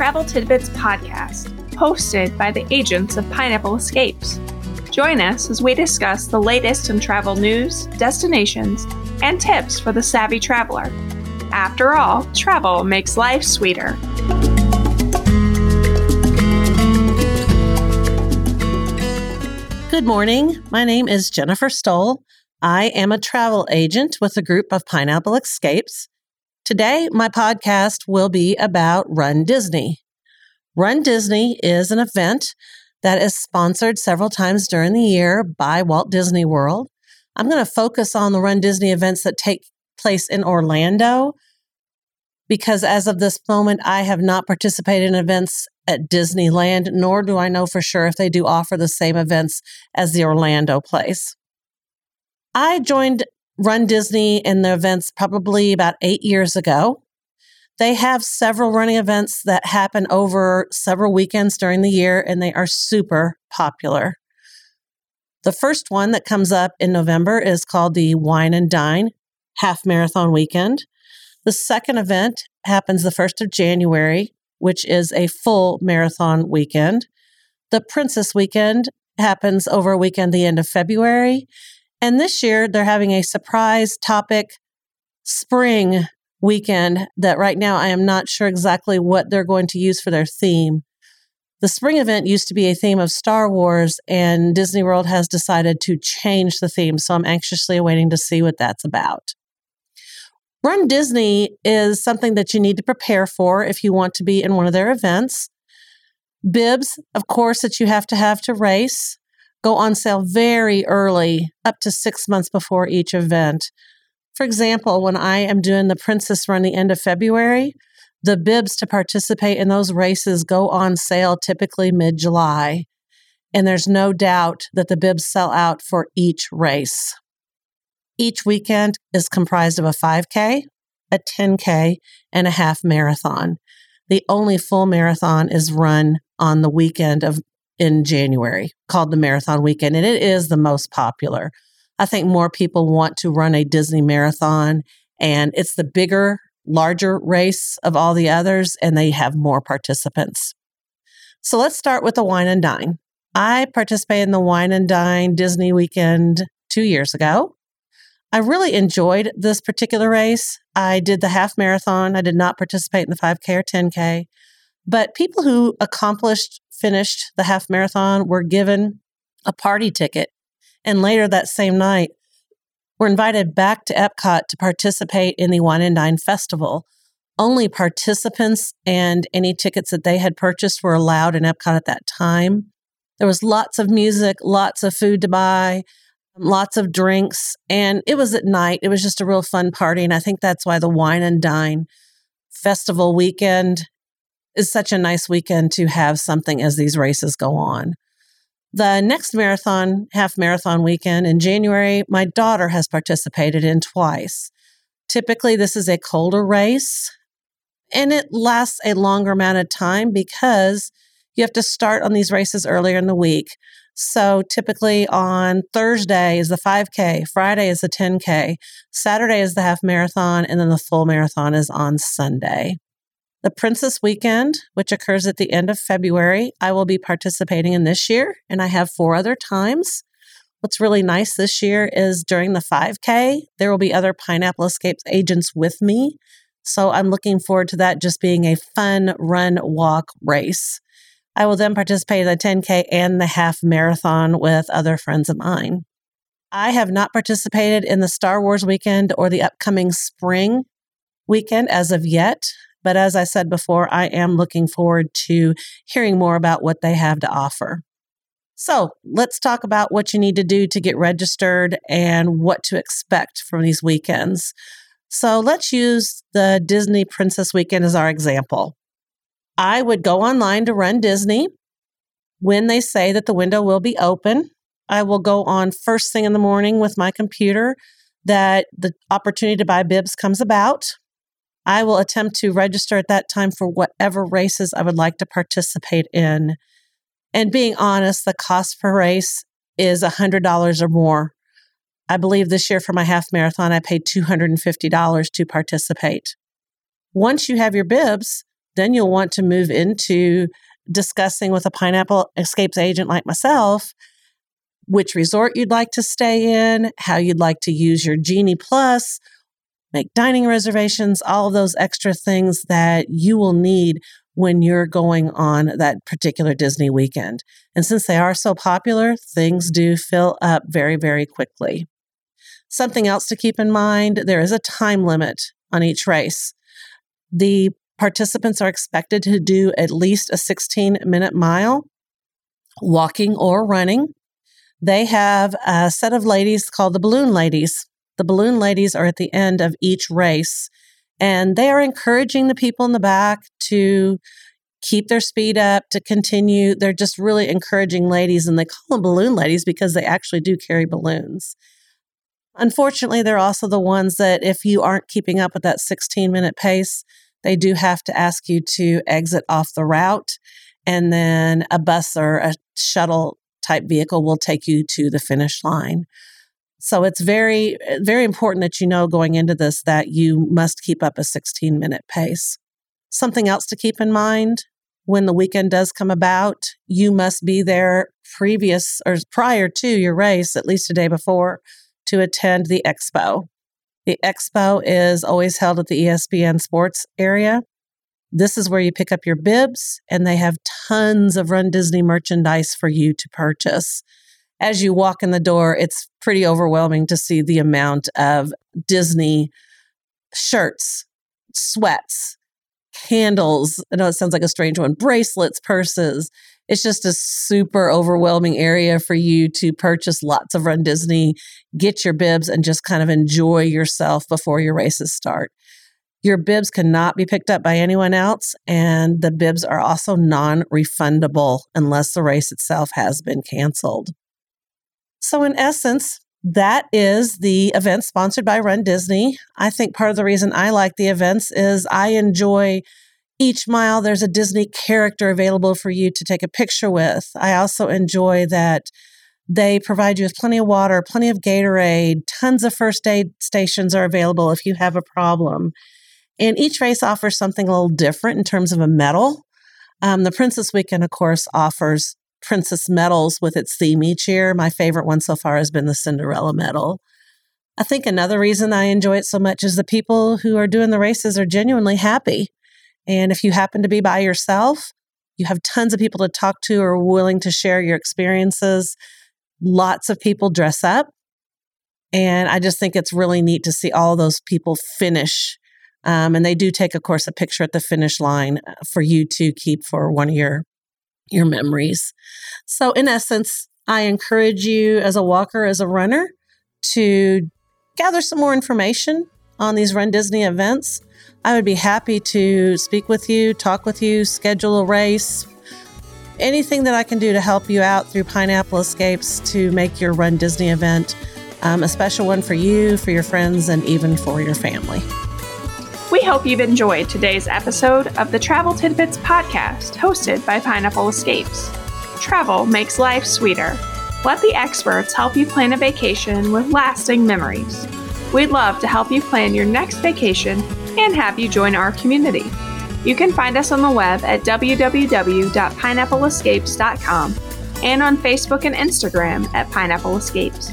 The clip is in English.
Travel Tidbits podcast, hosted by the agents of Pineapple Escapes. Join us as we discuss the latest in travel news, destinations, and tips for the savvy traveler. After all, travel makes life sweeter. Good morning. My name is Jennifer Stoll. I am a travel agent with a group of Pineapple Escapes. Today, my podcast will be about Run Disney. Run Disney is an event that is sponsored several times during the year by Walt Disney World. I'm going to focus on the Run Disney events that take place in Orlando because as of this moment, I have not participated in events at Disneyland, nor do I know for sure if they do offer the same events as the Orlando place. I joined Run Disney in the events probably about eight years ago. They have several running events that happen over several weekends during the year, and they are super popular. The first one that comes up in November is called the Wine and Dine Half Marathon Weekend. The second event happens the 1st of January, which is a full marathon weekend. The Princess Weekend happens over a weekend the end of February. And this year, they're having a surprise topic spring weekend that right now I am not sure exactly what they're going to use for their theme. The spring event used to be a theme of Star Wars, and Disney World has decided to change the theme. So I'm anxiously awaiting to see what that's about. Run Disney is something that you need to prepare for if you want to be in one of their events. Bibs, of course, that you have to have to race go on sale very early, up to six months before each event. For example, when I am doing the Princess Run the end of February, the bibs to participate in those races go on sale typically mid July. And there's no doubt that the bibs sell out for each race. Each weekend is comprised of a 5K, a 10K, and a half marathon. The only full marathon is run on the weekend of in January called the Marathon Weekend, and it is the most popular. I think more people want to run a Disney marathon, and it's the bigger, larger race of all the others, and they have more participants. So let's start with the Wine and Dine. I participated in the Wine and Dine Disney weekend two years ago. I really enjoyed this particular race. I did the half marathon. I did not participate in the 5K or 10K. But people who accomplished, finished the half marathon were given a party ticket. And later that same night, were invited back to Epcot to participate in the Wine and Dine Festival. Only participants and any tickets that they had purchased were allowed in Epcot at that time. There was lots of music, lots of food to buy, lots of drinks, and it was at night. It was just a real fun party. And I think that's why the Wine and Dine Festival weekend is such a nice weekend to have something as these races go on. The next marathon, half marathon weekend in January, my daughter has participated in twice. Typically, this is a colder race and it lasts a longer amount of time because you have to start on these races earlier in the week. So typically on Thursday is the 5K, Friday is the 10K, Saturday is the half marathon, and then the full marathon is on Sunday. The Princess Weekend, which occurs at the end of February, I will be participating in this year, and I have four other times. What's really nice this year is during the 5K, there will be other Pineapple Escapes agents with me. So I'm looking forward to that just being a fun run, walk race. I will then participate in the 10K and the half marathon with other friends of mine. I have not participated in the Star Wars weekend or the upcoming spring weekend as of yet. But as I said before, I am looking forward to hearing more about what they have to offer. So let's talk about what you need to do to get registered and what to expect from these weekends. So let's use the Disney Princess Weekend as our example. I would go online to Run Disney. When they say that the window will be open, I will go on first thing in the morning with my computer that the opportunity to buy bibs comes about. I will attempt to register at that time for whatever races I would like to participate in. And being honest, the cost per race is $100 or more. I believe this year for my half marathon, I paid $250 to participate. Once you have your bibs, then you'll want to move into discussing with a pineapple escapes agent like myself which resort you'd like to stay in, how you'd like to use your Genie Plus, make dining reservations, all of those extra things that you will need when you're going on that particular Disney weekend. And since they are so popular, things do fill up very, very quickly. Something else to keep in mind there is a time limit on each race. The participants are expected to do at least a 16 minute mile, walking or running. They have a set of ladies called the Balloon Ladies. The Balloon Ladies are at the end of each race, and they are encouraging the people in the back to keep their speed up, to continue. They're just really encouraging ladies, and they call them Balloon Ladies because they actually do carry balloons. Unfortunately, they're also the ones that, if you aren't keeping up with that 16 minute pace, they do have to ask you to exit off the route. And then a bus or a shuttle type vehicle will take you to the finish line. So it's very, eh, very important that you know going into this that you must keep up a 16 minute pace. Something else to keep in mind when the weekend does come about, you must be there previous or prior to your race, at least a day before, to attend the expo. The expo is always held at the ESPN sports area. This is where you pick up your bibs, and they have tons of Run Disney merchandise for you to purchase. As you walk in the door, it's pretty overwhelming to see the amount of Disney shirts, sweats, candles. I know it sounds like a strange one, bracelets, purses. It's just a super overwhelming area for you to purchase lots of Run Disney, get your bibs, and just kind of enjoy yourself before your races start. Your bibs cannot be picked up by anyone else, and the bibs are also non refundable unless the race itself has been canceled. So, in essence, that is the event sponsored by Run Disney. I think part of the reason I like the events is I enjoy each mile there's a Disney character available for you to take a picture with. I also enjoy that they provide you with plenty of water, plenty of Gatorade, tons of first aid stations are available if you have a problem. And each race offers something a little different in terms of a medal. Um, the Princess Weekend, of course, offers princess medals with its theme each year. My favorite one so far has been the Cinderella medal. I think another reason I enjoy it so much is the people who are doing the races are genuinely happy. And if you happen to be by yourself, you have tons of people to talk to or willing to share your experiences. Lots of people dress up. And I just think it's really neat to see all those people finish um, and they do take, of course, a picture at the finish line uh, for you to keep for one of your your memories. So, in essence, I encourage you as a walker, as a runner, to gather some more information on these Run Disney events. I would be happy to speak with you, talk with you, schedule a race, anything that I can do to help you out through Pineapple Escapes to make your Run Disney event um, a special one for you, for your friends, and even for your family. We hope you've enjoyed today's episode of the Travel Tidbits podcast hosted by Pineapple Escapes. Travel makes life sweeter. Let the experts help you plan a vacation with lasting memories. We'd love to help you plan your next vacation and have you join our community. You can find us on the web at www.pineappleescapes.com and on Facebook and Instagram at Pineapple Escapes.